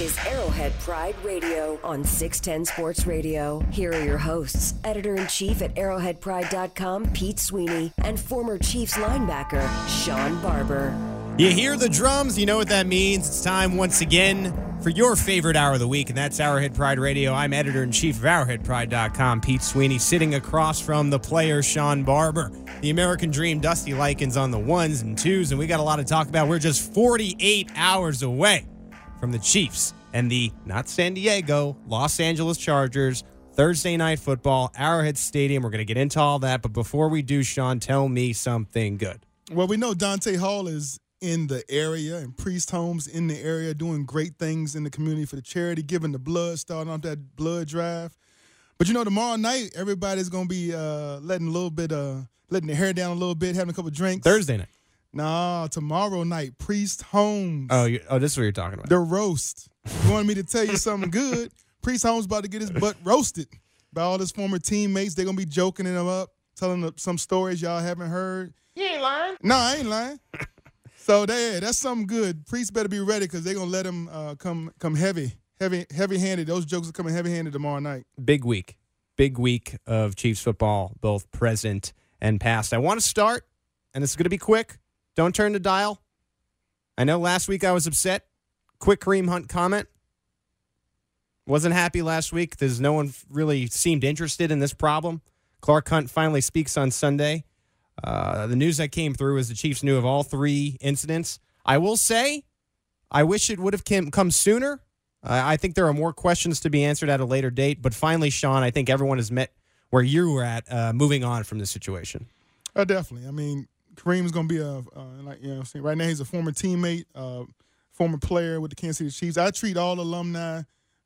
Is Arrowhead Pride Radio on 610 Sports Radio. Here are your hosts, editor in chief at arrowheadpride.com, Pete Sweeney, and former Chiefs linebacker, Sean Barber. You hear the drums, you know what that means. It's time once again for your favorite hour of the week, and that's Arrowhead Pride Radio. I'm editor in chief of ArrowheadPride.com, Pete Sweeney, sitting across from the player, Sean Barber. The American Dream, Dusty Likens on the ones and twos, and we got a lot to talk about. We're just 48 hours away from the Chiefs and the, not San Diego, Los Angeles Chargers. Thursday night football, Arrowhead Stadium. We're going to get into all that. But before we do, Sean, tell me something good. Well, we know Dante Hall is in the area and Priest Holmes in the area doing great things in the community for the charity, giving the blood, starting off that blood drive. But you know, tomorrow night everybody's gonna be uh, letting a little bit, uh, letting their hair down a little bit, having a couple drinks. Thursday night. Nah, tomorrow night, Priest Holmes. Oh, you, oh, this is what you're talking about. The roast. You wanted me to tell you something good? Priest Holmes about to get his butt roasted by all his former teammates. They're gonna be joking him up, telling them some stories y'all haven't heard. You ain't lying. No, I ain't lying. so there, that's something good. Priest better be ready because they're gonna let him uh, come come heavy, heavy, heavy handed. Those jokes are coming heavy handed tomorrow night. Big week, big week of Chiefs football, both present and past. I want to start, and it's going to be quick. Don't turn the dial. I know last week I was upset. Quick Kareem Hunt comment. Wasn't happy last week because no one really seemed interested in this problem. Clark Hunt finally speaks on Sunday. Uh, the news that came through is the Chiefs knew of all three incidents. I will say, I wish it would have come sooner. Uh, I think there are more questions to be answered at a later date. But finally, Sean, I think everyone has met where you were at, uh, moving on from this situation. Uh, definitely. I mean, Kareem's to be a, uh, like, you know, right now he's a former teammate, uh, former player with the Kansas City Chiefs. I treat all alumni,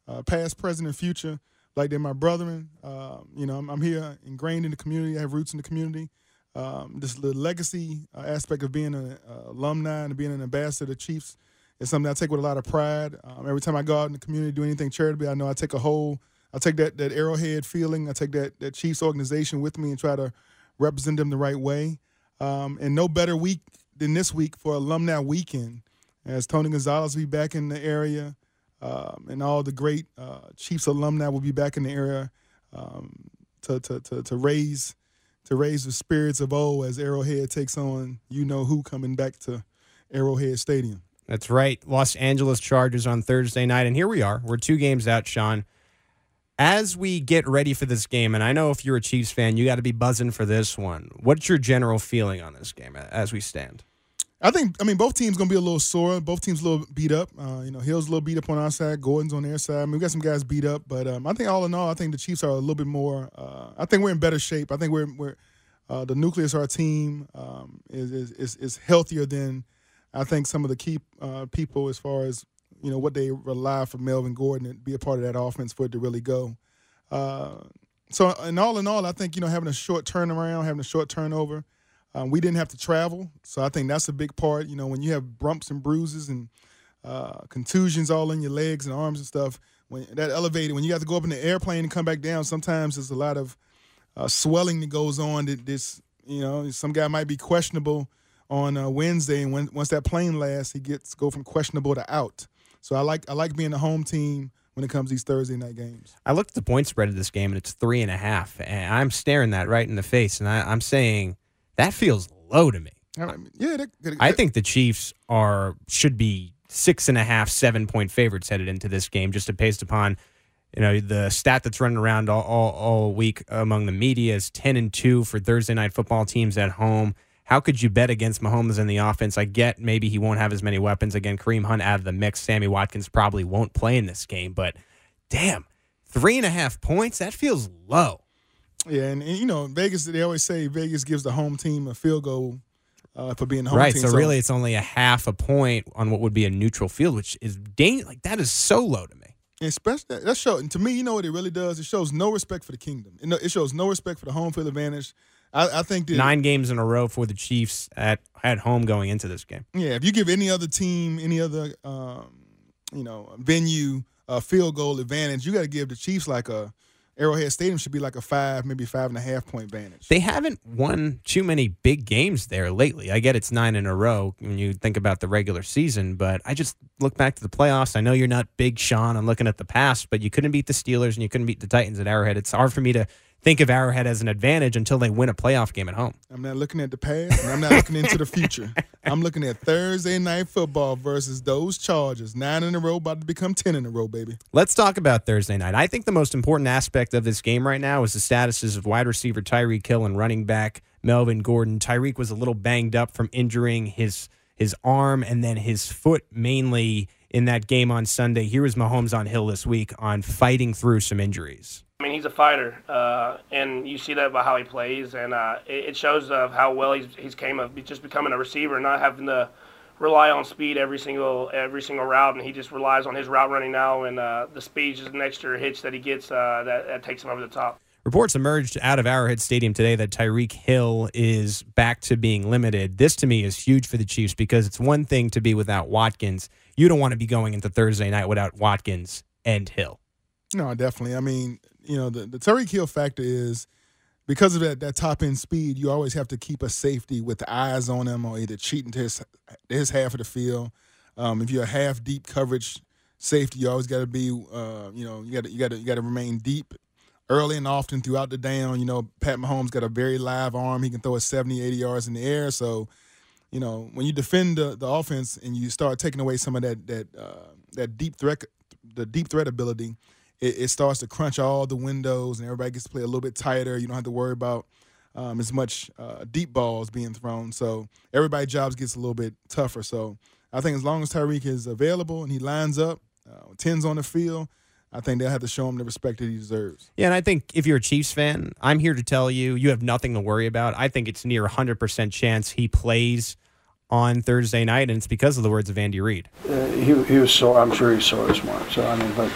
uh, past, present, and future, like they're my brethren. Uh, you know, I'm, I'm, here ingrained in the community. I have roots in the community. Um, this the legacy uh, aspect of being an alumni and being an ambassador to Chiefs is something I take with a lot of pride. Um, every time I go out in the community, do anything charitably, I know I take a whole, I take that that arrowhead feeling, I take that that Chiefs organization with me and try to represent them the right way. Um, and no better week than this week for alumni weekend, as Tony Gonzalez will be back in the area, um, and all the great uh, Chiefs alumni will be back in the area um, to, to, to, to raise to raise the spirits of old as Arrowhead takes on you know who coming back to Arrowhead Stadium. That's right. Los Angeles Chargers on Thursday night. And here we are. We're two games out, Sean. As we get ready for this game, and I know if you're a Chiefs fan, you got to be buzzing for this one. What's your general feeling on this game as we stand? I think I mean both teams gonna be a little sore. Both teams a little beat up. Uh, you know, Hill's a little beat up on our side. Gordon's on their side. I mean, we got some guys beat up, but um, I think all in all, I think the Chiefs are a little bit more. Uh, I think we're in better shape. I think we're we're uh, the nucleus of our team um, is, is is healthier than I think some of the key uh, people as far as you know what they rely for Melvin Gordon to be a part of that offense for it to really go. Uh, so, and all in all, I think you know having a short turnaround, having a short turnover. Um, we didn't have to travel, so I think that's a big part. You know, when you have bumps and bruises and uh, contusions all in your legs and arms and stuff, when that elevated, when you have to go up in the airplane and come back down, sometimes there's a lot of uh, swelling that goes on. That this, you know, some guy might be questionable on uh, Wednesday, and when once that plane lands, he gets go from questionable to out. So I like I like being the home team when it comes to these Thursday night games. I looked at the point spread of this game, and it's three and a half, and I'm staring that right in the face, and I, I'm saying that feels low to me. yeah, I think the Chiefs are should be six and a half, seven point favorites headed into this game, just based upon you know the stat that's running around all, all, all week among the media is ten and two for Thursday night football teams at home. How could you bet against Mahomes in the offense? I get maybe he won't have as many weapons. Again, Kareem Hunt out of the mix. Sammy Watkins probably won't play in this game, but damn, three and a half points, that feels low. Yeah, and, and, you know, Vegas. They always say Vegas gives the home team a field goal uh, for being home right, team. So, so, really, it's only a half a point on what would be a neutral field, which is dang, like that is so low to me. Especially that show, and to me, you know what it really does. It shows no respect for the kingdom. It shows no respect for the home field advantage. I, I think that nine games in a row for the Chiefs at at home going into this game. Yeah, if you give any other team, any other um, you know venue a field goal advantage, you got to give the Chiefs like a Arrowhead Stadium should be like a five, maybe five and a half point advantage. They haven't won too many big games there lately. I get it's nine in a row when you think about the regular season, but I just look back to the playoffs. I know you're not big, Sean. I'm looking at the past, but you couldn't beat the Steelers and you couldn't beat the Titans at Arrowhead. It's hard for me to think of Arrowhead as an advantage until they win a playoff game at home. I'm not looking at the past and I'm not looking into the future. I'm looking at Thursday night football versus those Chargers. Nine in a row, about to become 10 in a row, baby. Let's talk about Thursday night. I think the most important aspect of this game right now is the statuses of wide receiver Tyreek Hill and running back Melvin Gordon. Tyreek was a little banged up from injuring his his arm and then his foot mainly in that game on Sunday. Here was Mahomes on Hill this week on fighting through some injuries. I mean, he's a fighter, uh, and you see that by how he plays, and uh, it, it, shows of how well he's he's came of just becoming a receiver, and not having to rely on speed every single every single route, and he just relies on his route running now, and uh, the speed is an extra hitch that he gets uh, that, that takes him over the top. Reports emerged out of Arrowhead Stadium today that Tyreek Hill is back to being limited. This to me is huge for the Chiefs because it's one thing to be without Watkins. You don't want to be going into Thursday night without Watkins and Hill. No, definitely. I mean, you know, the, the Tyreek Hill factor is because of that, that top end speed, you always have to keep a safety with the eyes on him or either cheating to his, his half of the field. Um, if you're a half deep coverage safety, you always got to be, uh, you know, you got to you got you got to remain deep early and often throughout the down. You know, Pat Mahomes got a very live arm; he can throw it 70, 80 yards in the air. So, you know, when you defend the, the offense and you start taking away some of that that uh, that deep threat, the deep threat ability, it, it, starts to crunch all the windows and everybody gets to play a little bit tighter. You don't have to worry about um, as much uh, deep balls being thrown. So everybody's jobs gets a little bit tougher. So I think as long as Tyreek is available and he lines up, uh, tens on the field, I think they'll have to show him the respect that he deserves. Yeah, and I think if you're a Chiefs fan, I'm here to tell you you have nothing to worry about. I think it's near 100% chance he plays on Thursday night, and it's because of the words of Andy Reid. Uh, he, he was sore. I'm sure he's sore as smart. So, I mean, but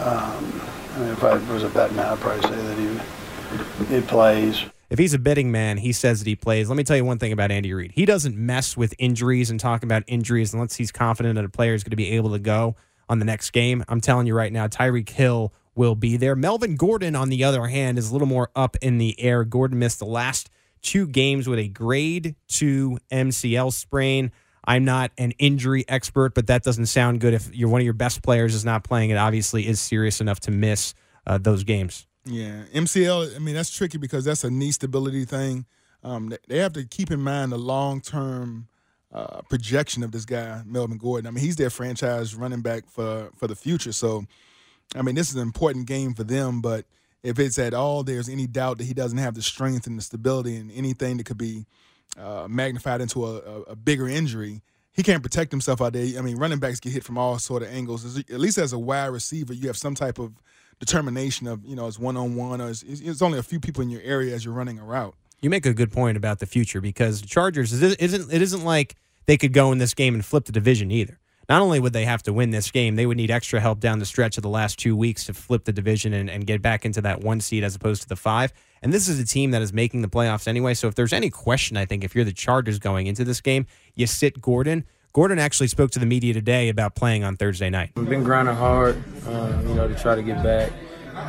um, I mean, if I was a betting man, I'd probably say that he, he plays. If he's a betting man, he says that he plays. Let me tell you one thing about Andy Reid. He doesn't mess with injuries and talk about injuries unless he's confident that a player is going to be able to go on the next game. I'm telling you right now, Tyreek Hill will be there. Melvin Gordon, on the other hand, is a little more up in the air. Gordon missed the last two games with a grade two MCL sprain. I'm not an injury expert, but that doesn't sound good. If you're one of your best players is not playing, it obviously is serious enough to miss uh, those games. Yeah, MCL. I mean, that's tricky because that's a knee stability thing. Um, they have to keep in mind the long term uh, projection of this guy, Melvin Gordon. I mean, he's their franchise running back for for the future. So, I mean, this is an important game for them. But if it's at all there's any doubt that he doesn't have the strength and the stability and anything that could be uh, magnified into a, a, a, bigger injury. He can't protect himself out there. I mean, running backs get hit from all sort of angles. At least as a wide receiver, you have some type of determination of you know it's one on one or it's, it's, only a few people in your area as you're running a route. You make a good point about the future because Chargers isn't it isn't like they could go in this game and flip the division either not only would they have to win this game, they would need extra help down the stretch of the last two weeks to flip the division and, and get back into that one seed as opposed to the five. And this is a team that is making the playoffs anyway. So if there's any question, I think if you're the Chargers going into this game, you sit Gordon. Gordon actually spoke to the media today about playing on Thursday night. We've been grinding hard, uh, you know, to try to get back.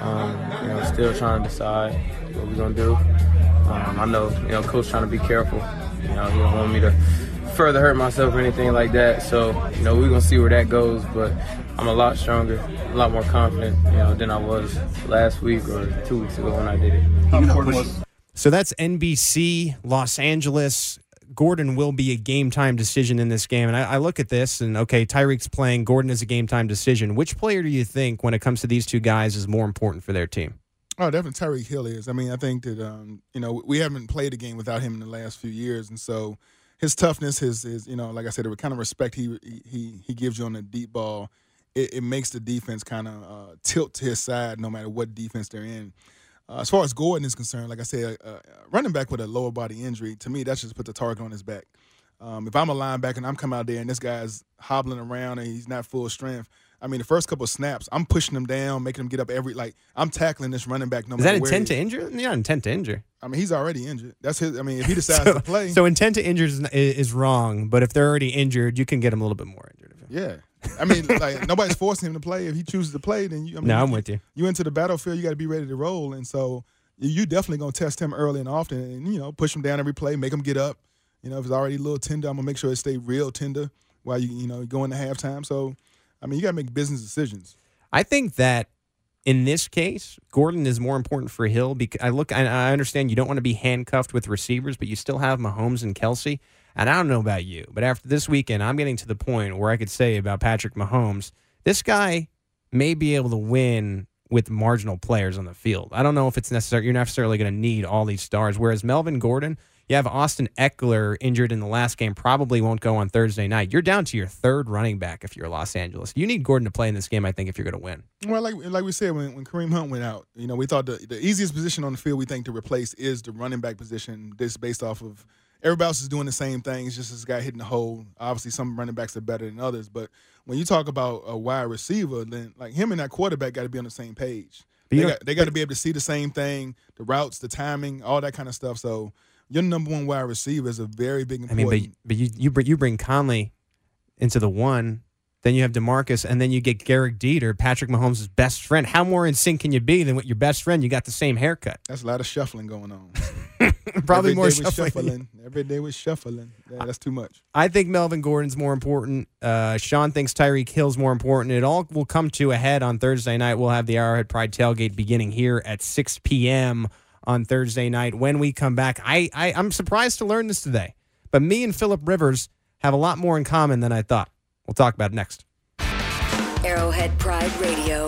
Um, you know, still trying to decide what we're gonna do. Um, I know, you know, coach trying to be careful. You know, he don't want me to further hurt myself or anything like that. So, you know, we're gonna see where that goes. But I'm a lot stronger, a lot more confident, you know, than I was last week or two weeks ago when I did it. How important was? So that's NBC, Los Angeles. Gordon will be a game time decision in this game. And I, I, look at this and okay, Tyreek's playing. Gordon is a game time decision. Which player do you think, when it comes to these two guys, is more important for their team? Oh, definitely Tyreek Hill is. I mean, I think that um, you know we haven't played a game without him in the last few years, and so his toughness, his his you know, like I said, the kind of respect he he he gives you on the deep ball, it, it makes the defense kind of uh, tilt to his side no matter what defense they're in. Uh, as far as Gordon is concerned, like I said, uh, running back with a lower body injury, to me, that's just put the target on his back. Um, if I'm a linebacker and I'm coming out there and this guy's hobbling around and he's not full strength, I mean, the first couple of snaps, I'm pushing him down, making him get up every like I'm tackling this running back. No is that intent to injure? Yeah, intent to injure. I mean, he's already injured. That's his. I mean, if he decides so, to play, so intent to injure is, is, wrong. But if they're already injured, you can get him a little bit more injured. Yeah. I mean, like nobody's forcing him to play. If he chooses to play, then you. I mean, No, I'm you- with you. You into the battlefield, you got to be ready to roll, and so you definitely gonna test him early and often, and you know push him down every play, make him get up. You know, if it's already a little tender, I'm gonna make sure it stay real tender while you you know go into halftime. So, I mean, you got to make business decisions. I think that in this case, Gordon is more important for Hill because I look. I, I understand you don't want to be handcuffed with receivers, but you still have Mahomes and Kelsey. And I don't know about you, but after this weekend, I'm getting to the point where I could say about Patrick Mahomes, this guy may be able to win with marginal players on the field. I don't know if it's necessary. You're necessarily going to need all these stars. Whereas Melvin Gordon, you have Austin Ekeler injured in the last game, probably won't go on Thursday night. You're down to your third running back if you're Los Angeles. You need Gordon to play in this game, I think, if you're going to win. Well, like like we said when, when Kareem Hunt went out, you know, we thought the, the easiest position on the field we think to replace is the running back position. This based off of everybody else is doing the same thing. It's just this guy hitting the hole. Obviously, some running backs are better than others, but when you talk about a wide receiver, then like him and that quarterback got to be on the same page. They got, they got to be able to see the same thing, the routes, the timing, all that kind of stuff. So your number one wide receiver is a very big Important. I mean, but but you you bring, you bring Conley into the one, then you have Demarcus, and then you get Gehrig Dieter, Patrick Mahomes' best friend. How more in sync can you be than with your best friend? You got the same haircut. that's a lot of shuffling going on. Probably Every more shuffling. shuffling. Every day was shuffling. Yeah, that's too much. I think Melvin Gordon's more important. Uh, Sean thinks Tyreek Hill's more important. It all will come to a head on Thursday night. We'll have the Arrowhead Pride tailgate beginning here at 6 p.m. on Thursday night. When we come back, I, I I'm surprised to learn this today, but me and Philip Rivers have a lot more in common than I thought. We'll talk about it next. Arrowhead Pride Radio.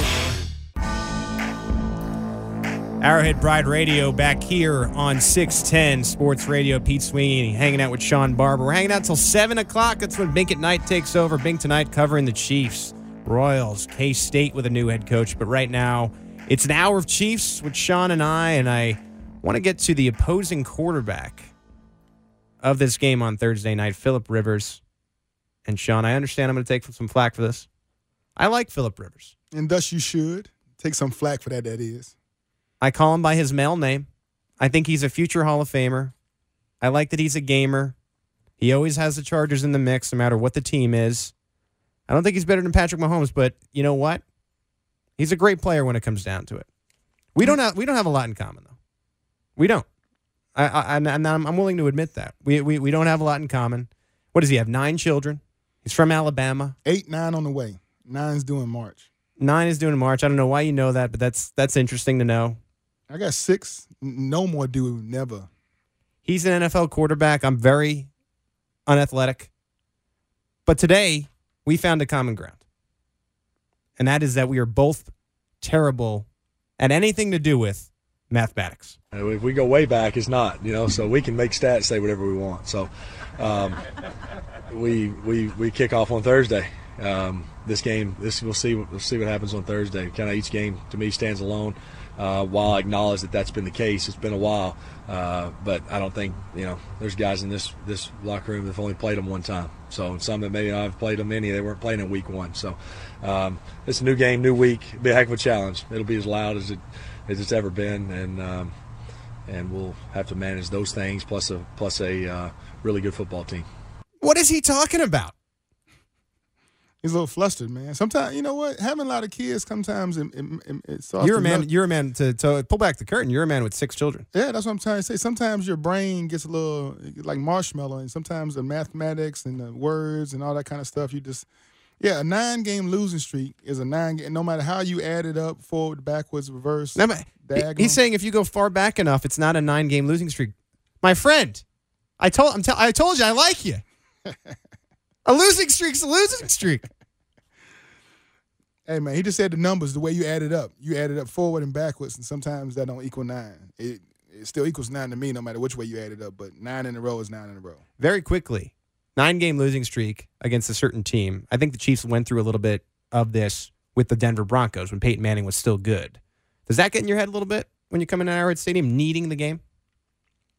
Arrowhead Pride Radio back here on 610 Sports Radio. Pete Sweeney hanging out with Sean Barber. We're hanging out till 7 o'clock. That's when Bink at Night takes over. Bink tonight covering the Chiefs, Royals, K State with a new head coach. But right now, it's an hour of Chiefs with Sean and I, and I want to get to the opposing quarterback of this game on Thursday night, Philip Rivers. And Sean, I understand I'm going to take some flack for this. I like Philip Rivers. And thus you should take some flack for that. That is. I call him by his male name. I think he's a future Hall of Famer. I like that he's a gamer. He always has the Chargers in the mix, no matter what the team is. I don't think he's better than Patrick Mahomes, but you know what? He's a great player when it comes down to it. We don't have we don't have a lot in common though. We don't. I, I and I'm, I'm willing to admit that we, we we don't have a lot in common. What does he have? Nine children. He's from Alabama. Eight, nine on the way. Nine's due in March. Nine is doing March. I don't know why you know that, but that's that's interesting to know. I got six. No more due. Never. He's an NFL quarterback. I'm very unathletic. But today, we found a common ground. And that is that we are both terrible at anything to do with mathematics. If we go way back, it's not, you know, so we can make stats say whatever we want. So um, we, we, we kick off on Thursday. Um, this game, this we'll see. We'll see what happens on Thursday. Kind of each game to me stands alone. Uh, while I acknowledge that that's been the case, it's been a while. Uh, but I don't think you know. There's guys in this this locker room that've only played them one time. So some that maybe I've played them many. They weren't playing in week one. So um, it's a new game, new week. Be a heck of a challenge. It'll be as loud as it as it's ever been, and um, and we'll have to manage those things plus a plus a uh, really good football team. What is he talking about? He's a little flustered, man. Sometimes, you know what? Having a lot of kids, sometimes it, it, it, it You're a man. melt- You're a man to, to pull back the curtain. You're a man with six children. Yeah, that's what I'm trying to say. Sometimes your brain gets a little like marshmallow, and sometimes the mathematics and the words and all that kind of stuff, you just, yeah, a nine game losing streak is a nine game, no matter how you add it up, forward, backwards, reverse. No, but he- Diagonal. he's saying if you go far back enough, it's not a nine game losing streak. My friend, I told I'm tell I told you I like you. a losing streak's a losing streak. Hey man, he just said the numbers, the way you add it up. You add it up forward and backwards, and sometimes that don't equal nine. It it still equals nine to me, no matter which way you add it up. But nine in a row is nine in a row. very quickly. Nine game losing streak against a certain team. I think the Chiefs went through a little bit of this with the Denver Broncos when Peyton Manning was still good. Does that get in your head a little bit when you come into Arrowhead Stadium needing the game?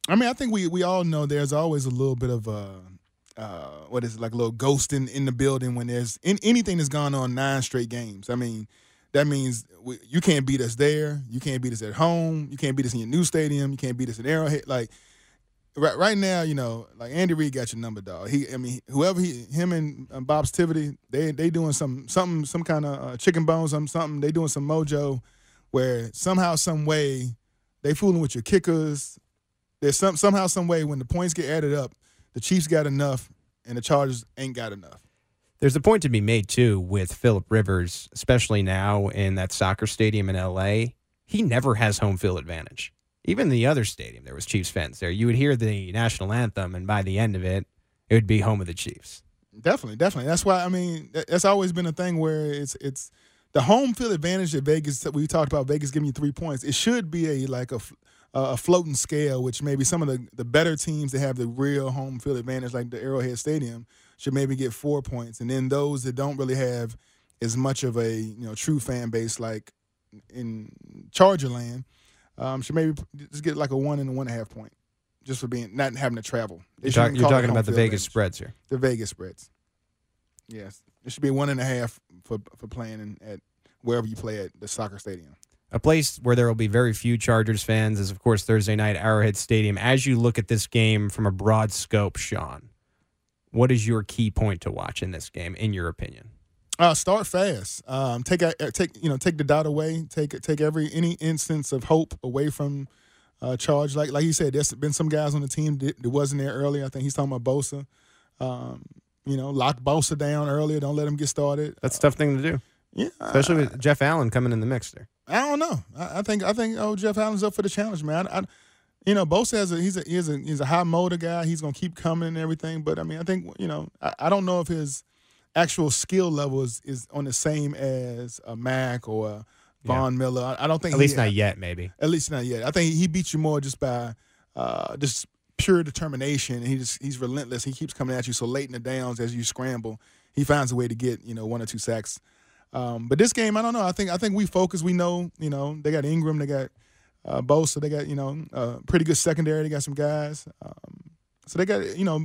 I mean, I think we we all know there's always a little bit of a uh, what is it, like a little ghost in, in the building when there's in, anything that's gone on nine straight games. I mean, that means we, you can't beat us there. You can't beat us at home. You can't beat us in your new stadium. You can't beat us in Arrowhead. Like right, right now, you know, like Andy Reid got your number, dog. He, I mean, whoever he, him and um, Bob Stivity, they they doing some something, some kind of uh, chicken bones, some something. They doing some mojo, where somehow, some way, they fooling with your kickers. There's some somehow, some way when the points get added up, the Chiefs got enough, and the Chargers ain't got enough. There's a point to be made too with Philip Rivers, especially now in that soccer stadium in LA. He never has home field advantage. Even the other stadium, there was Chiefs fans there. You would hear the national anthem, and by the end of it, it would be home of the Chiefs. Definitely, definitely. That's why I mean that's always been a thing where it's it's the home field advantage that Vegas. We talked about Vegas giving you three points. It should be a like a a floating scale, which maybe some of the the better teams that have the real home field advantage, like the Arrowhead Stadium, should maybe get four points, and then those that don't really have as much of a you know true fan base like in Charger land um, should maybe just get like a one and a one and a half point just for being not having to travel. You're, talk, you're talking about the Vegas advantage. spreads here. The Vegas spreads. Yes, it should be one and a half for for playing in, at wherever you play at the soccer stadium. A place where there will be very few Chargers fans is, of course, Thursday night Arrowhead Stadium. As you look at this game from a broad scope, Sean, what is your key point to watch in this game, in your opinion? Uh, start fast. Um, take take you know take the doubt away. Take take every any instance of hope away from uh, charge. Like like he said, there's been some guys on the team that, that wasn't there earlier. I think he's talking about Bosa. Um, you know, lock Bosa down earlier. Don't let him get started. That's a tough thing to do. Yeah, especially with Jeff Allen coming in the mix there. I don't know. I, I think I think oh Jeff Allen's up for the challenge, man. I, I, you know, Bosa has a he's a he's a he's a high motor guy. He's gonna keep coming and everything. But I mean, I think you know, I, I don't know if his actual skill level is, is on the same as a Mack or a Von yeah. Miller. I, I, don't think at least not yet, maybe. At least not yet. I think he beats you more just by uh, just pure determination. And he just he's relentless. He keeps coming at you. So late in the downs, as you scramble, he finds a way to get you know one or two sacks. Um, but this game, I don't know. I think I think we focus. We know you know they got Ingram, they got uh, Bosa, they got you know uh, pretty good secondary. They got some guys. Um, so they got you know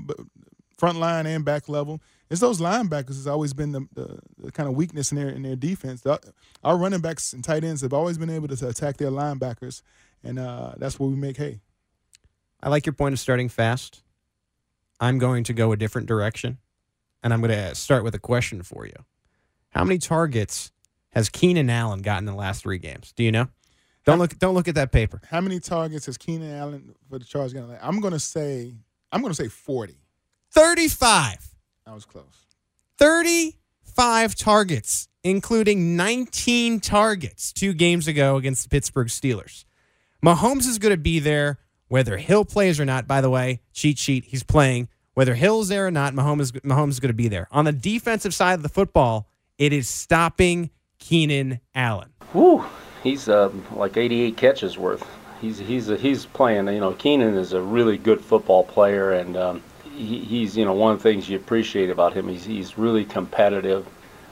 front line and back level it's those linebackers has always been the, the, the, kind of weakness in their in their defense. The, our running backs and tight ends have always been able to attack their linebackers, and uh, that's where we make hay. I like your point of starting fast. I'm going to go a different direction, and I'm going to start with a question for you. How many targets has Keenan Allen gotten in the last three games? Do you know? Don't look. Don't look at that paper. How many targets has Keenan Allen for the Chargers? I'm going to say. I'm going to say 40. 35. That was close. 35 targets, including 19 targets two games ago against the Pittsburgh Steelers. Mahomes is going to be there whether Hill plays or not. By the way, cheat sheet, he's playing. Whether Hill's there or not, Mahomes, Mahomes is going to be there. On the defensive side of the football, it is stopping Keenan Allen. Whew, he's uh, like 88 catches worth. He's he's he's playing. You know, Keenan is a really good football player, and um, he, he's you know one of the things you appreciate about him. He's he's really competitive.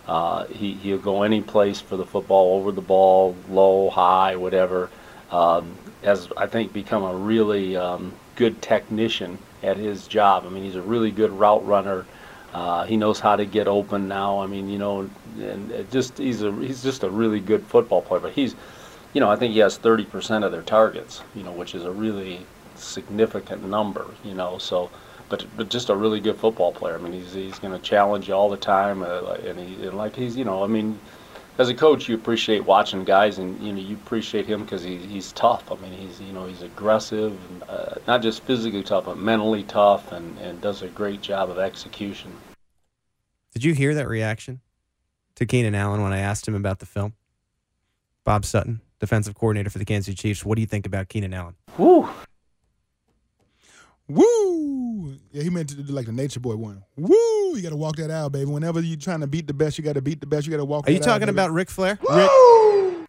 Uh, he he'll go any place for the football, over the ball, low, high, whatever. Um, has I think become a really um, good technician at his job. I mean, he's a really good route runner. Uh, he knows how to get open now. I mean, you know, and just he's a he's just a really good football player. But he's, you know, I think he has 30% of their targets. You know, which is a really significant number. You know, so but but just a really good football player. I mean, he's he's going to challenge you all the time, uh, and he and like he's you know, I mean, as a coach, you appreciate watching guys, and you know, you appreciate him because he, he's tough. I mean, he's you know, he's aggressive, uh, not just physically tough, but mentally tough, and and does a great job of execution. Did you hear that reaction to Keenan Allen when I asked him about the film? Bob Sutton, defensive coordinator for the Kansas City Chiefs. What do you think about Keenan Allen? Woo! Woo! Yeah, he meant to do like the Nature Boy one. Woo! You got to walk that out, baby. Whenever you're trying to beat the best, you got to beat the best. You got to walk. Out. Are you talking out, about Ric Flair? Woo! Rick.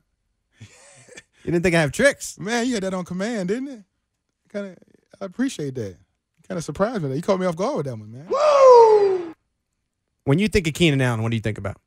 you didn't think I have tricks, man? You had that on command, didn't it? Kind of. I appreciate that. Kind of surprised me. That. You caught me off guard with that one, man. Woo! When you think of Keenan Allen, what do you think about?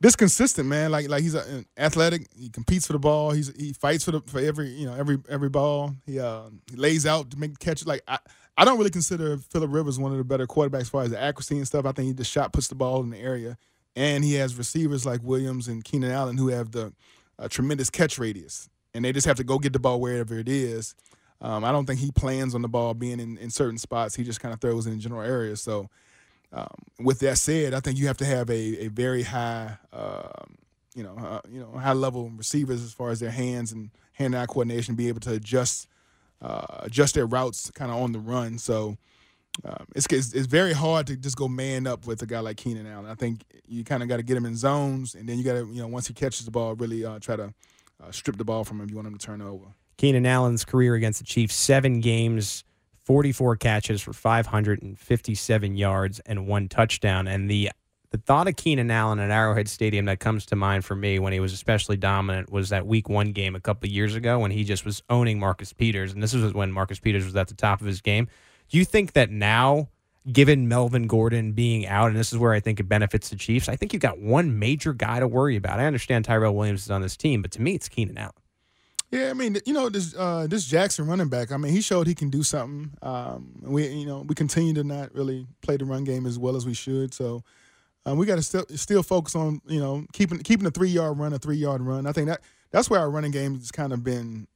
This consistent, man. Like like he's a, athletic. He competes for the ball. He's he fights for the for every you know every every ball. He uh, he lays out to make catches. Like I, I don't really consider Philip Rivers one of the better quarterbacks as far as the accuracy and stuff. I think he just shot puts the ball in the area, and he has receivers like Williams and Keenan Allen who have the uh, tremendous catch radius, and they just have to go get the ball wherever it is. Um, I don't think he plans on the ball being in, in certain spots. He just kind of throws in general areas. So, um, with that said, I think you have to have a, a very high, uh, you know, uh, you know, high level receivers as far as their hands and hand-eye coordination, be able to adjust uh, adjust their routes kind of on the run. So. Um, it's, it's, it's very hard to just go man up with a guy like Keenan Allen. I think you kind of got to get him in zones, and then you got to you know once he catches the ball, really uh, try to uh, strip the ball from him if you want him to turn over. Keenan Allen's career against the Chiefs: seven games, 44 catches for 557 yards and one touchdown. And the the thought of Keenan Allen at Arrowhead Stadium that comes to mind for me when he was especially dominant was that Week One game a couple years ago when he just was owning Marcus Peters, and this was when Marcus Peters was at the top of his game. Do you think that now, given Melvin Gordon being out, and this is where I think it benefits the Chiefs, I think you've got one major guy to worry about. I understand Tyrell Williams is on this team, but to me, it's Keenan Allen. Yeah, I mean, you know, this uh, this Jackson running back. I mean, he showed he can do something. Um, we, you know, we continue to not really play the run game as well as we should. So um, we got to still still focus on you know keeping keeping a three yard run a three yard run. I think that that's where our running game has kind of been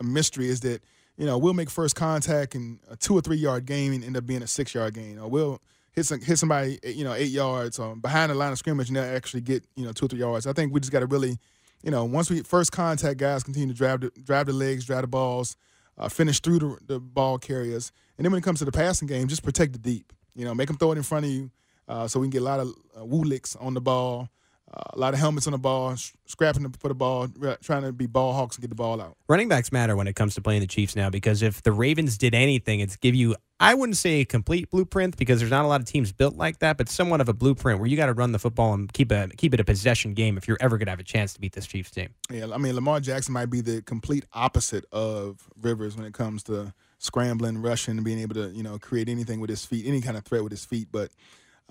a mystery. Is that you know, we'll make first contact in a two or three yard game and end up being a six yard gain, or we'll hit some, hit somebody, you know, eight yards or behind the line of scrimmage and they'll actually get you know two or three yards. I think we just got to really, you know, once we first contact, guys continue to drive the drive the legs, drive the balls, uh, finish through the, the ball carriers, and then when it comes to the passing game, just protect the deep. You know, make them throw it in front of you, uh, so we can get a lot of uh, on the ball. Uh, a lot of helmets on the ball, scrapping for the ball, trying to be ball hawks and get the ball out. Running backs matter when it comes to playing the Chiefs now because if the Ravens did anything, it's give you, I wouldn't say a complete blueprint because there's not a lot of teams built like that, but somewhat of a blueprint where you got to run the football and keep a keep it a possession game if you're ever going to have a chance to beat this Chiefs team. Yeah, I mean Lamar Jackson might be the complete opposite of Rivers when it comes to scrambling, rushing, and being able to you know create anything with his feet, any kind of threat with his feet. But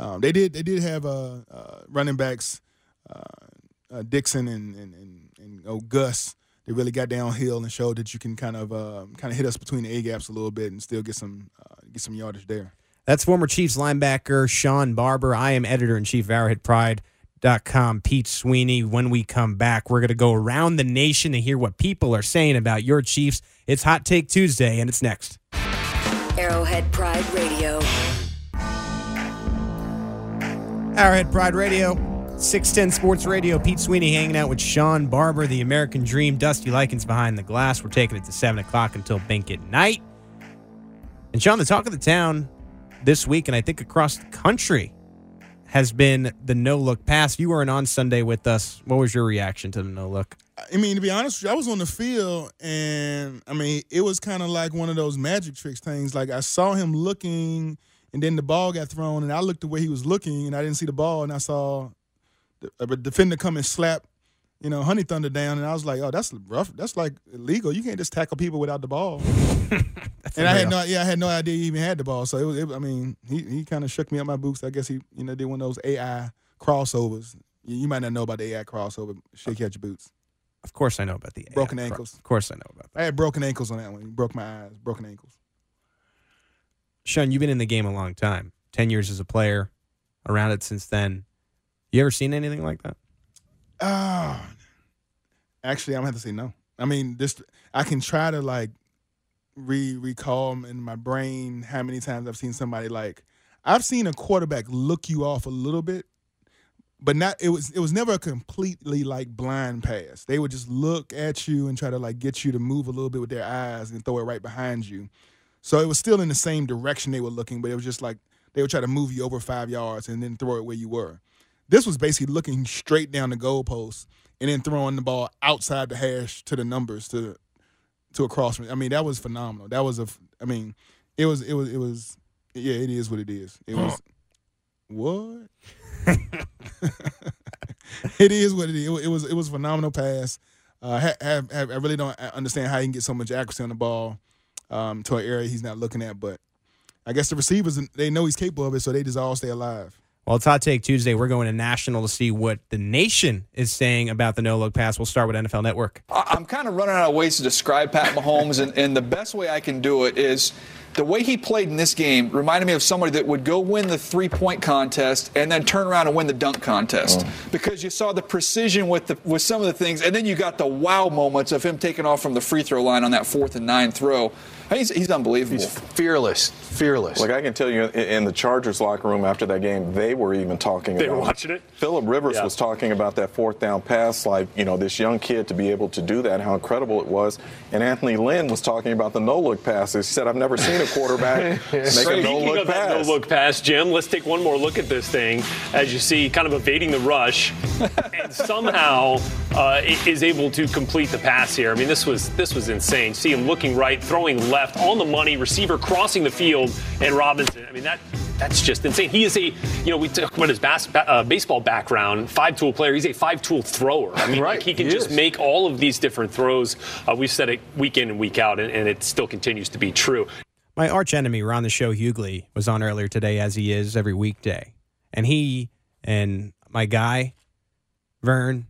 um, they did they did have uh, uh, running backs. Uh, uh, Dixon and and and, and oh, Gus, they really got downhill and showed that you can kind of uh, kind of hit us between the A gaps a little bit and still get some uh, get some yardage there. That's former Chiefs linebacker Sean Barber. I am editor in chief of ArrowheadPride.com, Pete Sweeney. When we come back, we're going to go around the nation to hear what people are saying about your Chiefs. It's Hot Take Tuesday, and it's next. Arrowhead Pride Radio. Arrowhead Pride Radio. 610 Sports Radio, Pete Sweeney hanging out with Sean Barber, the American Dream, Dusty Likens behind the glass. We're taking it to 7 o'clock until bank at night. And Sean, the talk of the town this week, and I think across the country, has been the no look pass. You weren't on Sunday with us. What was your reaction to the no look? I mean, to be honest, I was on the field, and I mean, it was kind of like one of those magic tricks things. Like I saw him looking, and then the ball got thrown, and I looked the way he was looking, and I didn't see the ball, and I saw uh, a defender come and slap, you know, Honey Thunder down, and I was like, oh, that's rough. That's like illegal. You can't just tackle people without the ball. and I had no, yeah, I had no idea he even had the ball. So it was, it, I mean, he he kind of shook me up my boots. I guess he, you know, did one of those AI crossovers. You, you might not know about the AI crossover. Shake out your boots. Of course, I know about the broken ankles. of course, I know about that. I had broken ankles on that one. Broke my eyes. Broken ankles. Sean, you've been in the game a long time. Ten years as a player, around it since then. You ever seen anything like that? Oh, actually, I'm gonna have to say no. I mean, this I can try to like re recall in my brain how many times I've seen somebody like I've seen a quarterback look you off a little bit, but not it was it was never a completely like blind pass. They would just look at you and try to like get you to move a little bit with their eyes and throw it right behind you. So it was still in the same direction they were looking, but it was just like they would try to move you over five yards and then throw it where you were. This was basically looking straight down the goalpost and then throwing the ball outside the hash to the numbers to to a cross. I mean, that was phenomenal. That was a. I mean, it was it was it was. Yeah, it is what it is. It was what. it is what it is. It was it was phenomenal pass. Uh, have, have, I really don't understand how you can get so much accuracy on the ball um, to an area he's not looking at, but I guess the receivers they know he's capable of it, so they just all stay alive. Well, it's Hot Take Tuesday. We're going to national to see what the nation is saying about the no look pass. We'll start with NFL Network. I'm kind of running out of ways to describe Pat Mahomes, and, and the best way I can do it is the way he played in this game reminded me of somebody that would go win the three point contest and then turn around and win the dunk contest oh. because you saw the precision with the, with some of the things, and then you got the wow moments of him taking off from the free throw line on that fourth and nine throw. He's, he's unbelievable. He's fearless, fearless. Like I can tell you, in the Chargers locker room after that game, they were even talking. They about were watching it. Philip Rivers yeah. was talking about that fourth down pass, like you know this young kid to be able to do that, how incredible it was. And Anthony Lynn was talking about the no look passes. He said, "I've never seen a quarterback make a no look pass." no look pass, Jim. Let's take one more look at this thing. As you see, kind of evading the rush, and somehow uh, is able to complete the pass here. I mean, this was this was insane. See him looking right, throwing left, on the money, receiver crossing the field, and Robinson. I mean, that that's just insane. He is a, you know, we talk about his bas- uh, baseball background, five tool player. He's a five tool thrower. I mean, right, like he can he just is. make all of these different throws. Uh, we've said it week in and week out, and, and it still continues to be true. My arch enemy, Ron the Show Hughley, was on earlier today, as he is every weekday. And he and my guy, Vern,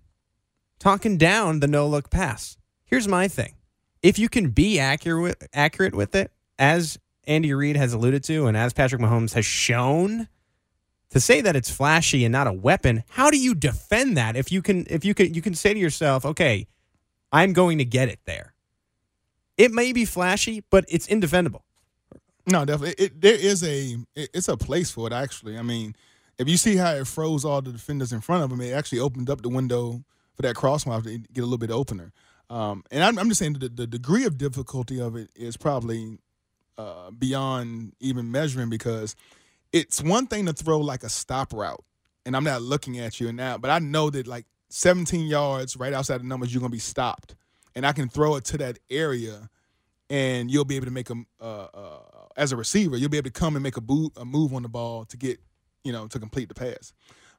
talking down the no look pass. Here's my thing if you can be accurate, accurate with it, as Andy Reid has alluded to, and as Patrick Mahomes has shown, to say that it's flashy and not a weapon, how do you defend that? If you can, if you can, you can say to yourself, okay, I'm going to get it there. It may be flashy, but it's indefendable. No, definitely. It, there is a it, it's a place for it actually. I mean, if you see how it froze all the defenders in front of him, it actually opened up the window for that crosswise to get a little bit opener. Um, and I'm, I'm just saying the, the degree of difficulty of it is probably uh, beyond even measuring because it's one thing to throw like a stop route, and I'm not looking at you now, but I know that like 17 yards right outside the numbers, you're gonna be stopped, and I can throw it to that area, and you'll be able to make a uh, uh, as a receiver, you'll be able to come and make a, boo- a move on the ball to get you know to complete the pass.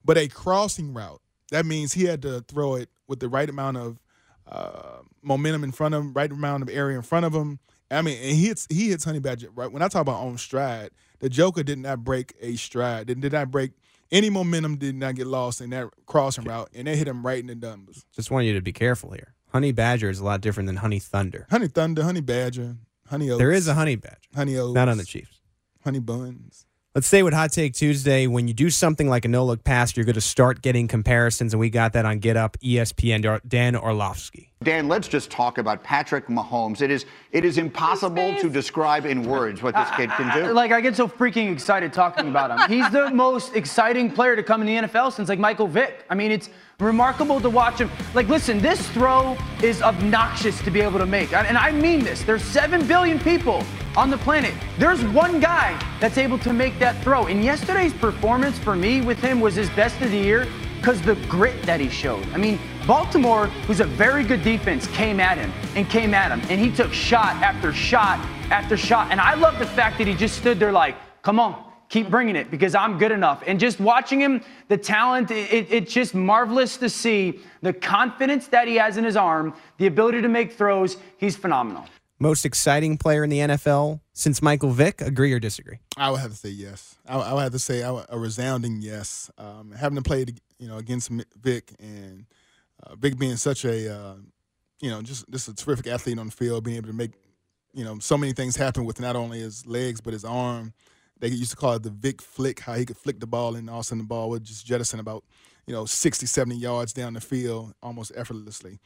But a crossing route, that means he had to throw it with the right amount of uh, momentum in front of him, right around the area in front of him. I mean, and he hits he hits Honey Badger right. When I talk about on stride, the Joker did not break a stride. Did, did not break any momentum. Did not get lost in that crossing route, and they hit him right in the numbers. Just want you to be careful here. Honey Badger is a lot different than Honey Thunder. Honey Thunder, Honey Badger, Honey Oats. There is a Honey Badger, Honey Oats, not on the Chiefs. Honey Buns. Let's stay with Hot Take Tuesday. When you do something like a no look pass, you're going to start getting comparisons, and we got that on Get Up, ESPN, Dan Orlovsky. Dan, let's just talk about Patrick Mahomes. It is it is impossible to describe in words what this kid can uh, do. Like I get so freaking excited talking about him. He's the most exciting player to come in the NFL since like Michael Vick. I mean, it's remarkable to watch him. Like, listen, this throw is obnoxious to be able to make, and I mean this. There's seven billion people on the planet. There's one guy that's able to make that throw. And yesterday's performance for me with him was his best of the year because the grit that he showed. I mean, Baltimore, who's a very good defense, came at him and came at him, and he took shot after shot after shot. And I love the fact that he just stood there like, come on, keep bringing it because I'm good enough. And just watching him, the talent, it, it's just marvelous to see the confidence that he has in his arm, the ability to make throws. He's phenomenal. Most exciting player in the NFL since Michael Vick? Agree or disagree? I would have to say yes. I, I would have to say a resounding yes. Um, having to play, you know, against Vick and uh, Vick being such a, uh, you know, just just a terrific athlete on the field, being able to make, you know, so many things happen with not only his legs but his arm. They used to call it the Vic flick, how he could flick the ball and all of a sudden the ball would just jettison about, you know, 60, 70 yards down the field almost effortlessly.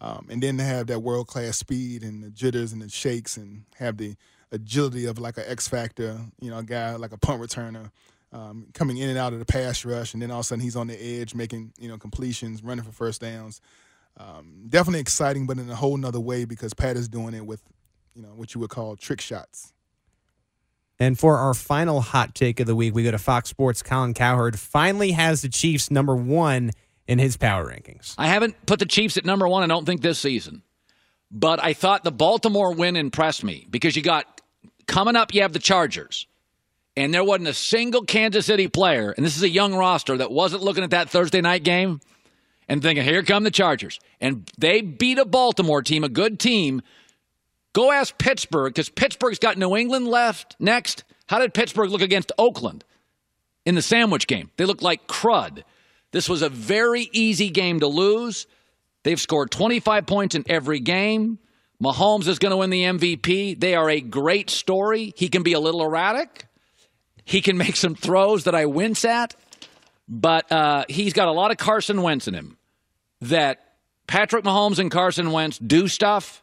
Um, and then to have that world class speed and the jitters and the shakes and have the agility of like an X factor, you know, a guy like a punt returner um, coming in and out of the pass rush, and then all of a sudden he's on the edge making you know completions, running for first downs. Um, definitely exciting, but in a whole nother way because Pat is doing it with you know what you would call trick shots. And for our final hot take of the week, we go to Fox Sports. Colin Cowherd finally has the Chiefs number one in his power rankings. I haven't put the Chiefs at number one, I don't think this season. But I thought the Baltimore win impressed me because you got coming up, you have the Chargers. And there wasn't a single Kansas City player, and this is a young roster, that wasn't looking at that Thursday night game and thinking, here come the Chargers. And they beat a Baltimore team, a good team. Go ask Pittsburgh, because Pittsburgh's got New England left next. How did Pittsburgh look against Oakland in the sandwich game? They looked like crud. This was a very easy game to lose. They've scored 25 points in every game. Mahomes is going to win the MVP. They are a great story. He can be a little erratic. He can make some throws that I wince at, but uh, he's got a lot of Carson Wentz in him. That Patrick Mahomes and Carson Wentz do stuff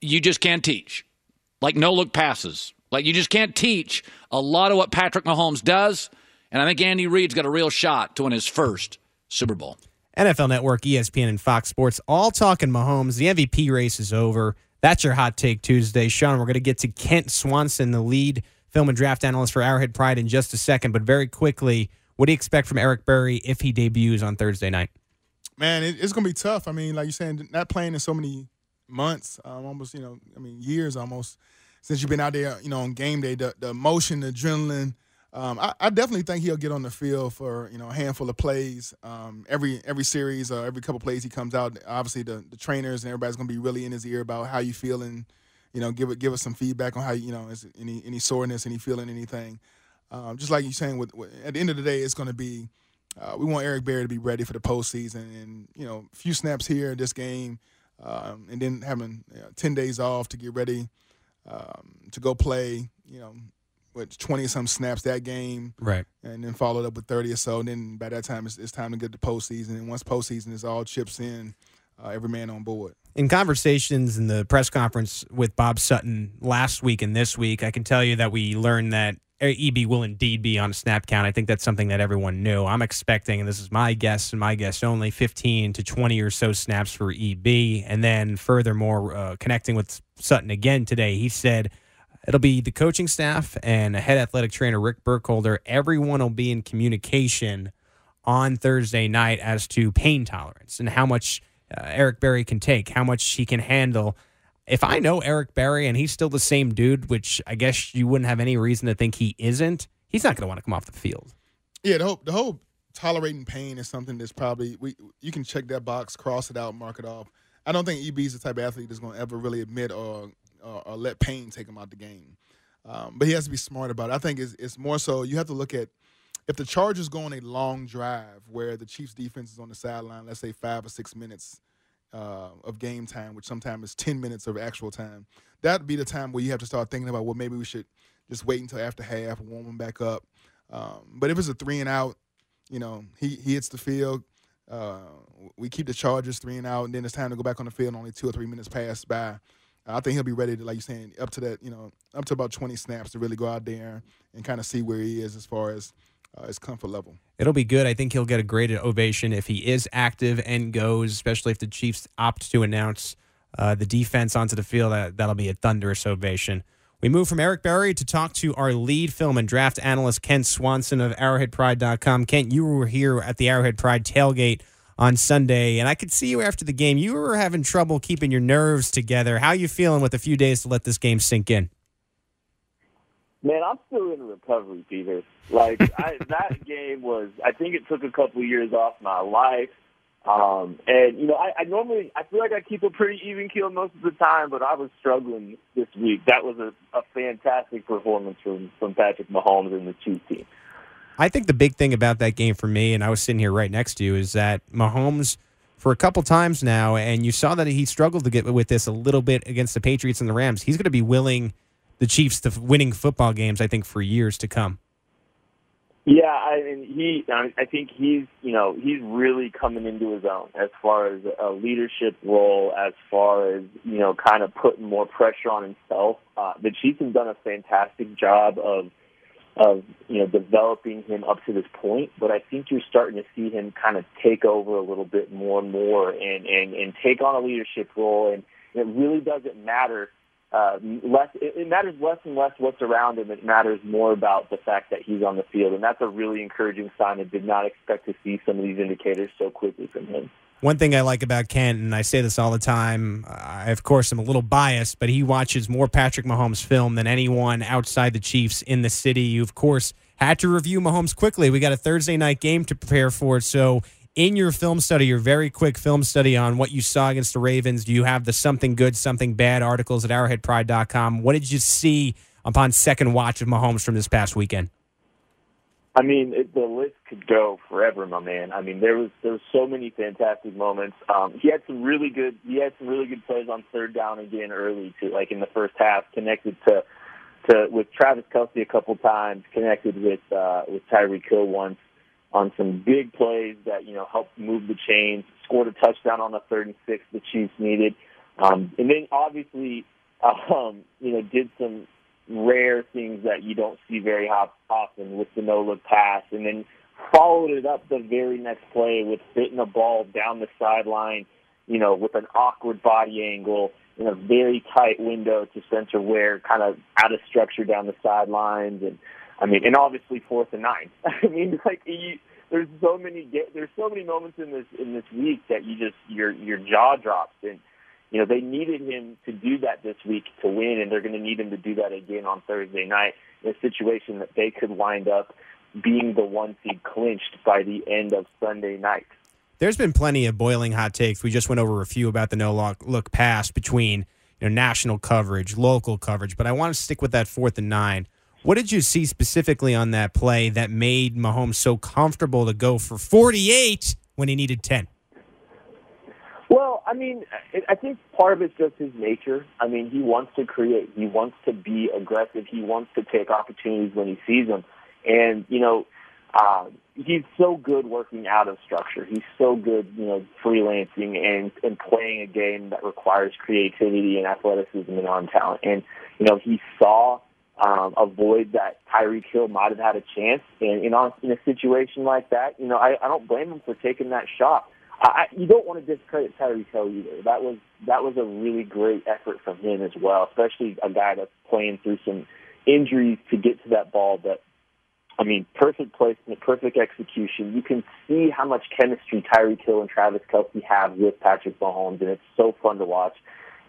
you just can't teach. like no look passes. Like you just can't teach a lot of what Patrick Mahomes does. And I think Andy Reid's got a real shot to win his first Super Bowl. NFL Network, ESPN, and Fox Sports all talking Mahomes. The MVP race is over. That's your hot take Tuesday. Sean, we're going to get to Kent Swanson, the lead film and draft analyst for Arrowhead Pride, in just a second. But very quickly, what do you expect from Eric Berry if he debuts on Thursday night? Man, it's going to be tough. I mean, like you're saying, not playing in so many months, um, almost, you know, I mean, years almost since you've been out there, you know, on game day, the, the emotion, the adrenaline. Um, I, I, definitely think he'll get on the field for you know a handful of plays. Um, every every series or every couple plays he comes out, obviously the, the trainers and everybody's gonna be really in his ear about how you feeling. You know, give it give us some feedback on how you know is any any soreness, any feeling, anything. Um, just like you're saying, with, with, at the end of the day, it's to be uh, we want Eric Berry to be ready for the postseason, and you know, a few snaps here in this game, um, and then having you know, ten days off to get ready um, to go play. You know, with 20 some snaps that game. Right. And then followed up with 30 or so. And then by that time, it's, it's time to get to postseason. And once postseason is all chips in, uh, every man on board. In conversations in the press conference with Bob Sutton last week and this week, I can tell you that we learned that EB will indeed be on a snap count. I think that's something that everyone knew. I'm expecting, and this is my guess and my guess only, 15 to 20 or so snaps for EB. And then, furthermore, uh, connecting with Sutton again today, he said – It'll be the coaching staff and head athletic trainer Rick Burkholder. Everyone will be in communication on Thursday night as to pain tolerance and how much uh, Eric Berry can take, how much he can handle. If I know Eric Berry and he's still the same dude, which I guess you wouldn't have any reason to think he isn't, he's not going to want to come off the field. Yeah, the whole, the whole tolerating pain is something that's probably we you can check that box, cross it out, mark it off. I don't think EB is the type of athlete that's going to ever really admit or or, or let pain take him out the game. Um, but he has to be smart about it. I think it's, it's more so you have to look at if the Chargers go on a long drive where the Chiefs defense is on the sideline, let's say five or six minutes uh, of game time, which sometimes is 10 minutes of actual time, that'd be the time where you have to start thinking about, well, maybe we should just wait until after half, warm them back up. Um, but if it's a three and out, you know, he, he hits the field. Uh, we keep the Chargers three and out, and then it's time to go back on the field. Only two or three minutes pass by. I think he'll be ready to, like you're saying, up to that, you know, up to about 20 snaps to really go out there and kind of see where he is as far as uh, his comfort level. It'll be good. I think he'll get a great ovation if he is active and goes, especially if the Chiefs opt to announce uh, the defense onto the field. That, that'll be a thunderous ovation. We move from Eric Berry to talk to our lead film and draft analyst, Kent Swanson of ArrowheadPride.com. Kent, you were here at the Arrowhead Pride tailgate on Sunday, and I could see you after the game. You were having trouble keeping your nerves together. How are you feeling with a few days to let this game sink in? Man, I'm still in recovery, Peter. Like I, that game was, I think it took a couple of years off my life. Um, and you know, I, I normally, I feel like I keep a pretty even keel most of the time, but I was struggling this week. That was a, a fantastic performance from from Patrick Mahomes and the Chiefs team. I think the big thing about that game for me, and I was sitting here right next to you, is that Mahomes, for a couple times now, and you saw that he struggled to get with this a little bit against the Patriots and the Rams. He's going to be willing the Chiefs to winning football games, I think, for years to come. Yeah, I mean, he. I think he's, you know, he's really coming into his own as far as a leadership role, as far as you know, kind of putting more pressure on himself. Uh, the Chiefs have done a fantastic job of of you know developing him up to this point, but I think you're starting to see him kind of take over a little bit more and more, and and and take on a leadership role. And it really doesn't matter uh, less. It, it matters less and less what's around him. It matters more about the fact that he's on the field, and that's a really encouraging sign. I did not expect to see some of these indicators so quickly from him. One thing I like about Kent, and I say this all the time, I, of course, I'm a little biased, but he watches more Patrick Mahomes film than anyone outside the Chiefs in the city. You, of course, had to review Mahomes quickly. We got a Thursday night game to prepare for. So, in your film study, your very quick film study on what you saw against the Ravens, do you have the something good, something bad articles at arrowheadpride.com? What did you see upon second watch of Mahomes from this past weekend? I mean, it, the list could go forever, my man. I mean, there was there was so many fantastic moments. Um, he had some really good he had some really good plays on third down again early to like in the first half, connected to to with Travis Kelce a couple times, connected with uh, with Tyreek Hill once on some big plays that you know helped move the chains. Scored a touchdown on the third and six the Chiefs needed, um, and then obviously um, you know, did some rare things that you don't see very often with the no look pass, and then followed it up the very next play with fitting a ball down the sideline, you know, with an awkward body angle in a very tight window to Spencer Ware, kind of out of structure down the sidelines, and I mean, and obviously fourth and nine. I mean, like you, there's so many there's so many moments in this in this week that you just your your jaw drops and you know they needed him to do that this week to win and they're going to need him to do that again on Thursday night in a situation that they could wind up being the one seed clinched by the end of Sunday night. There's been plenty of boiling hot takes. We just went over a few about the no look, look pass between you know national coverage, local coverage, but I want to stick with that fourth and nine. What did you see specifically on that play that made Mahomes so comfortable to go for 48 when he needed 10? Well, I mean, I think part of it's just his nature. I mean, he wants to create. He wants to be aggressive. He wants to take opportunities when he sees them. And, you know, uh, he's so good working out of structure. He's so good, you know, freelancing and, and playing a game that requires creativity and athleticism and arm talent. And, you know, he saw um, avoid that Tyreek Hill might have had a chance. And you know, in a situation like that, you know, I, I don't blame him for taking that shot. I, you don't want to discredit Tyreek Hill either. That was that was a really great effort from him as well, especially a guy that's playing through some injuries to get to that ball. But I mean, perfect placement, perfect execution. You can see how much chemistry Tyreek Hill and Travis Kelce have with Patrick Mahomes, and it's so fun to watch.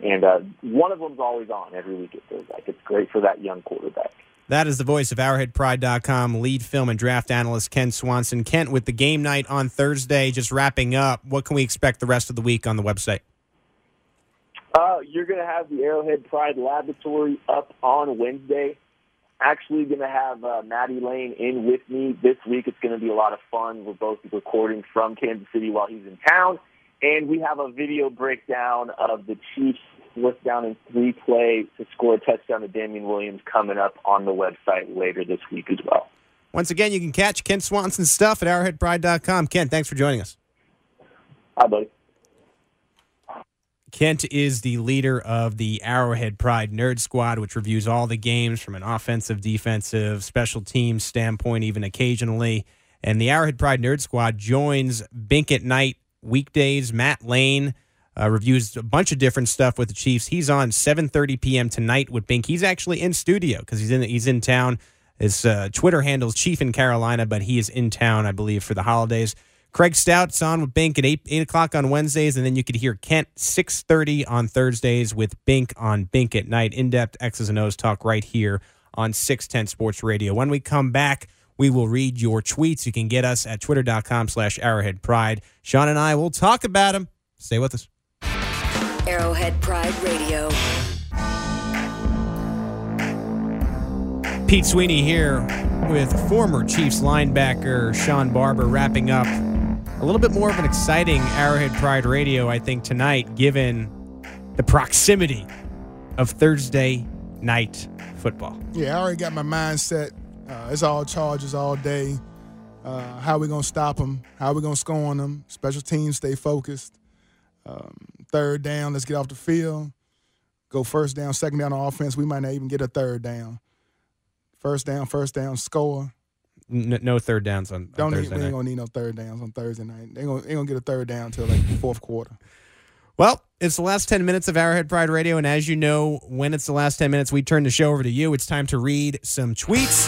And uh, one of them's always on every week, it feels like. It's great for that young quarterback. That is the voice of ArrowheadPride.com lead film and draft analyst Kent Swanson. Kent, with the game night on Thursday just wrapping up, what can we expect the rest of the week on the website? Uh, you're going to have the Arrowhead Pride Laboratory up on Wednesday. Actually, going to have uh, Maddie Lane in with me this week. It's going to be a lot of fun. We're both recording from Kansas City while he's in town. And we have a video breakdown of the Chiefs fourth down and three play to score a touchdown to Damien Williams coming up on the website later this week as well. Once again, you can catch Kent Swanson's stuff at arrowheadpride.com. Kent, thanks for joining us. Hi, buddy. Kent is the leader of the Arrowhead Pride Nerd Squad, which reviews all the games from an offensive, defensive, special teams standpoint, even occasionally. And the Arrowhead Pride Nerd Squad joins Bink at Night weekdays. Matt Lane uh, reviews a bunch of different stuff with the Chiefs. He's on 7:30 p.m. tonight with Bink. He's actually in studio because he's in he's in town. His uh, Twitter handles Chief in Carolina, but he is in town, I believe, for the holidays. Craig Stout's on with Bink at eight eight o'clock on Wednesdays, and then you could hear Kent six thirty on Thursdays with Bink on Bink at night. In depth X's and O's talk right here on six ten Sports Radio. When we come back. We will read your tweets. You can get us at twitter.com slash arrowhead pride. Sean and I will talk about them. Stay with us. Arrowhead Pride Radio. Pete Sweeney here with former Chiefs linebacker Sean Barber wrapping up a little bit more of an exciting Arrowhead Pride Radio, I think, tonight, given the proximity of Thursday night football. Yeah, I already got my mindset uh, it's all charges all day. Uh, how we gonna stop them? How we gonna score on them? Special teams stay focused. Um, third down, let's get off the field. Go first down, second down on offense. We might not even get a third down. First down, first down, score. No, no third downs on, on Don't Thursday need, we ain't gonna need no third downs on Thursday night. They ain't gonna, ain't gonna get a third down until like the fourth quarter. Well, it's the last 10 minutes of Arrowhead Pride Radio. And as you know, when it's the last 10 minutes, we turn the show over to you. It's time to read some tweets.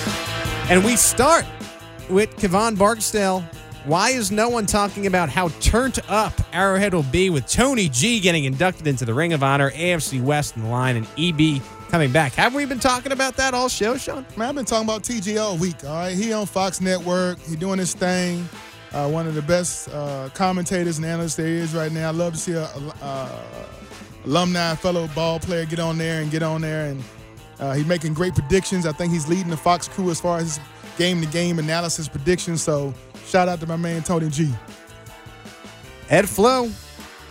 And we start with Kevon Barksdale. Why is no one talking about how turned up Arrowhead will be with Tony G getting inducted into the Ring of Honor, AFC West in the line, and EB coming back? Have we been talking about that all show, Sean? Man, I've been talking about TG all week. All right, he on Fox Network. He doing his thing. Uh, one of the best uh, commentators and analysts there is right now. I love to see a, uh, alumni fellow ball player get on there and get on there, and uh, he's making great predictions. I think he's leading the Fox crew as far as game to game analysis predictions. So shout out to my man Tony G. Ed Flo.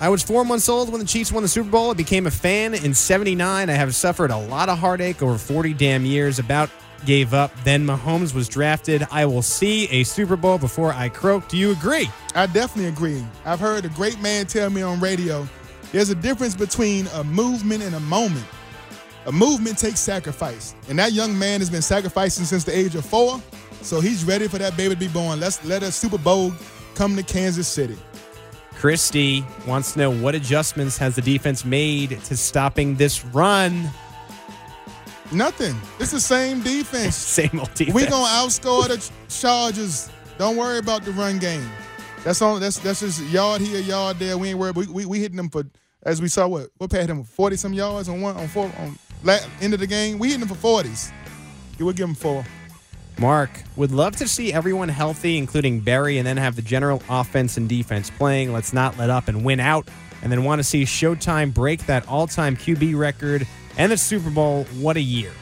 I was four months old when the Chiefs won the Super Bowl. I became a fan in 79. I have suffered a lot of heartache over 40 damn years. About gave up. Then Mahomes was drafted. I will see a Super Bowl before I croak. Do you agree? I definitely agree. I've heard a great man tell me on radio there's a difference between a movement and a moment. a movement takes sacrifice, and that young man has been sacrificing since the age of four. So he's ready for that baby to be born. Let's let a Super Bowl come to Kansas City. Christy wants to know what adjustments has the defense made to stopping this run. Nothing. It's the same defense. same old defense. We're gonna outscore the Chargers. Don't worry about the run game. That's all. That's that's just yard here, yard there. We ain't worried. We we, we hitting them for as we saw what what had them forty some yards on one on four on end of the game. We hitting them for forties. We'll give them four. Mark would love to see everyone healthy, including Berry, and then have the general offense and defense playing. Let's not let up and win out. And then want to see Showtime break that all-time QB record and the Super Bowl. What a year!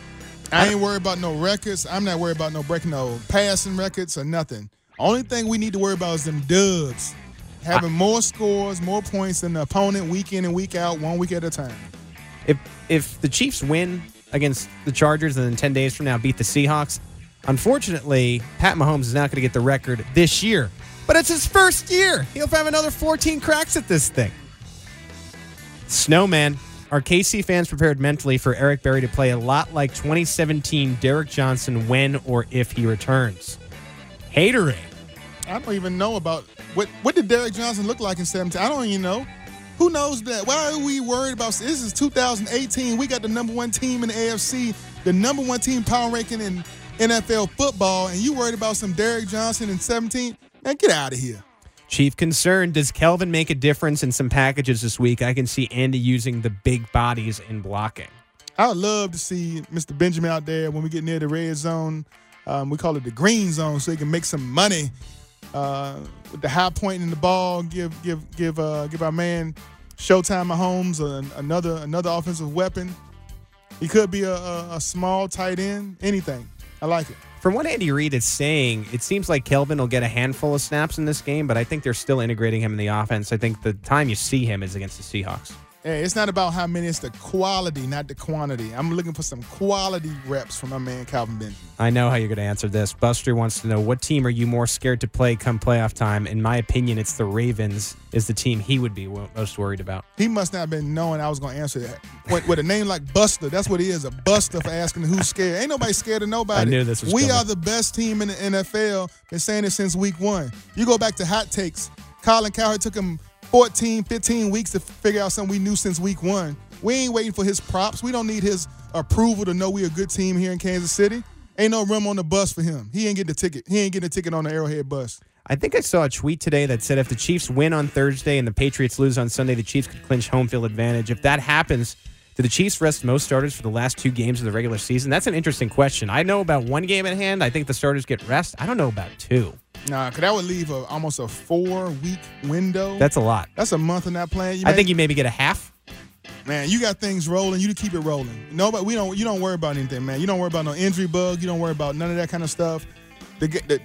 I ain't worried about no records. I'm not worried about no breaking no passing records or nothing. Only thing we need to worry about is them dubs. Having more scores, more points than the opponent week in and week out, one week at a time. If if the Chiefs win against the Chargers and then 10 days from now beat the Seahawks, unfortunately, Pat Mahomes is not going to get the record this year. But it's his first year. He'll have another 14 cracks at this thing. Snowman, are KC fans prepared mentally for Eric Berry to play a lot like 2017 Derrick Johnson when or if he returns? Haterade. I don't even know about what what did Derrick Johnson look like in 17. I don't even know. Who knows that? Why are we worried about this? Is 2018. We got the number one team in the AFC, the number one team power ranking in NFL football, and you worried about some Derrick Johnson in 17? Man, get out of here. Chief concern Does Kelvin make a difference in some packages this week? I can see Andy using the big bodies in blocking. I would love to see Mr. Benjamin out there when we get near the red zone. Um, we call it the green zone, so he can make some money uh, with the high point in the ball. Give give give uh, give our man Showtime Mahomes another another offensive weapon. He could be a, a, a small tight end. Anything. I like it. From what Andy Reid is saying, it seems like Kelvin will get a handful of snaps in this game, but I think they're still integrating him in the offense. I think the time you see him is against the Seahawks. Hey, it's not about how many, it's the quality, not the quantity. I'm looking for some quality reps from my man Kelvin Benjamin. I know how you're going to answer this. Buster wants to know what team are you more scared to play come playoff time? In my opinion, it's the Ravens is the team he would be most worried about. He must not have been knowing I was going to answer that. With, with, a name like Buster, that's what he is, a buster for asking who's scared. Ain't nobody scared of nobody. I knew this was We coming. are the best team in the NFL. Been saying it since week one. You go back to hot takes. Colin Cowherd took him 14, 15 weeks to figure out something we knew since week one. We ain't waiting for his props. We don't need his approval to know we're a good team here in Kansas City. Ain't no room on the bus for him. He ain't getting the ticket. He ain't getting a ticket on the Arrowhead bus. I think I saw a tweet today that said if the Chiefs win on Thursday and the Patriots lose on Sunday, the Chiefs could clinch home field advantage. If that happens, do the Chiefs rest most starters for the last two games of the regular season? That's an interesting question. I know about one game at hand. I think the starters get rest. I don't know about two. Nah, because that would leave a, almost a four week window. That's a lot. That's a month of that plan. You I think you maybe get a half. Man, you got things rolling. You to keep it rolling. Nobody, we don't. You don't worry about anything, man. You don't worry about no injury bug. You don't worry about none of that kind of stuff. The, the,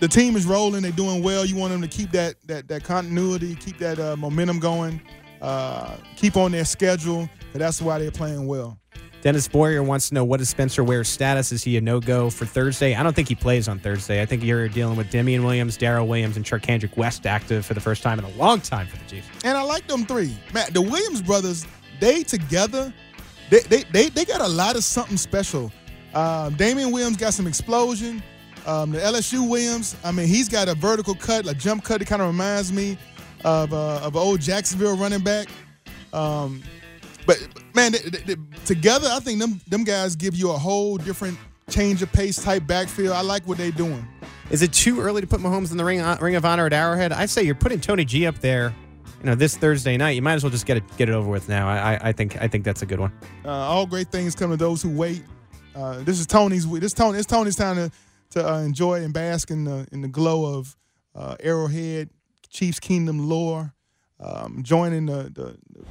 the team is rolling. They're doing well. You want them to keep that that that continuity, keep that uh, momentum going, uh, keep on their schedule. that's why they're playing well. Dennis Boyer wants to know what is Spencer Ware's status? Is he a no go for Thursday? I don't think he plays on Thursday. I think you're dealing with Damien Williams, Darrel Williams, and Charcandrick West active for the first time in a long time for the Chiefs. And I like them three. Matt, the Williams brothers, they together, they they they, they got a lot of something special. Um, Damien Williams got some explosion. Um, the LSU Williams, I mean, he's got a vertical cut, a jump cut. that kind of reminds me of uh, of old Jacksonville running back. Um, but man, they, they, together, I think them them guys give you a whole different change of pace type backfield. I like what they're doing. Is it too early to put Mahomes in the ring uh, ring of honor at Arrowhead? I say you're putting Tony G up there. You know, this Thursday night, you might as well just get it get it over with now. I, I think I think that's a good one. Uh, all great things come to those who wait. Uh, this is Tony's. This Tony. It's Tony's time to to uh, enjoy and bask in the in the glow of uh, Arrowhead, Chiefs Kingdom lore. Um, joining the, the, the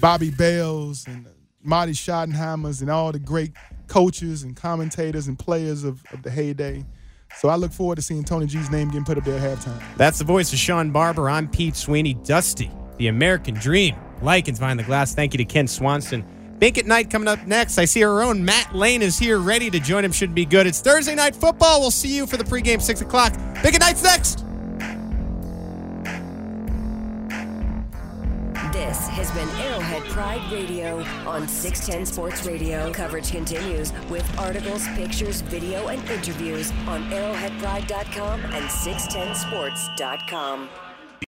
Bobby Bells and Marty Schottenheimers and all the great coaches and commentators and players of, of the heyday. So I look forward to seeing Tony G's name getting put up there at halftime. That's the voice of Sean Barber. I'm Pete Sweeney. Dusty, the American Dream. Likens behind the glass. Thank you to Kent Swanson. Bink at Night coming up next. I see our own Matt Lane is here ready to join him. Should be good. It's Thursday Night Football. We'll see you for the pregame 6 o'clock. Bink at Night's next. This has been Arrowhead Pride Radio on 610 Sports Radio. Coverage continues with articles, pictures, video, and interviews on arrowheadpride.com and 610sports.com.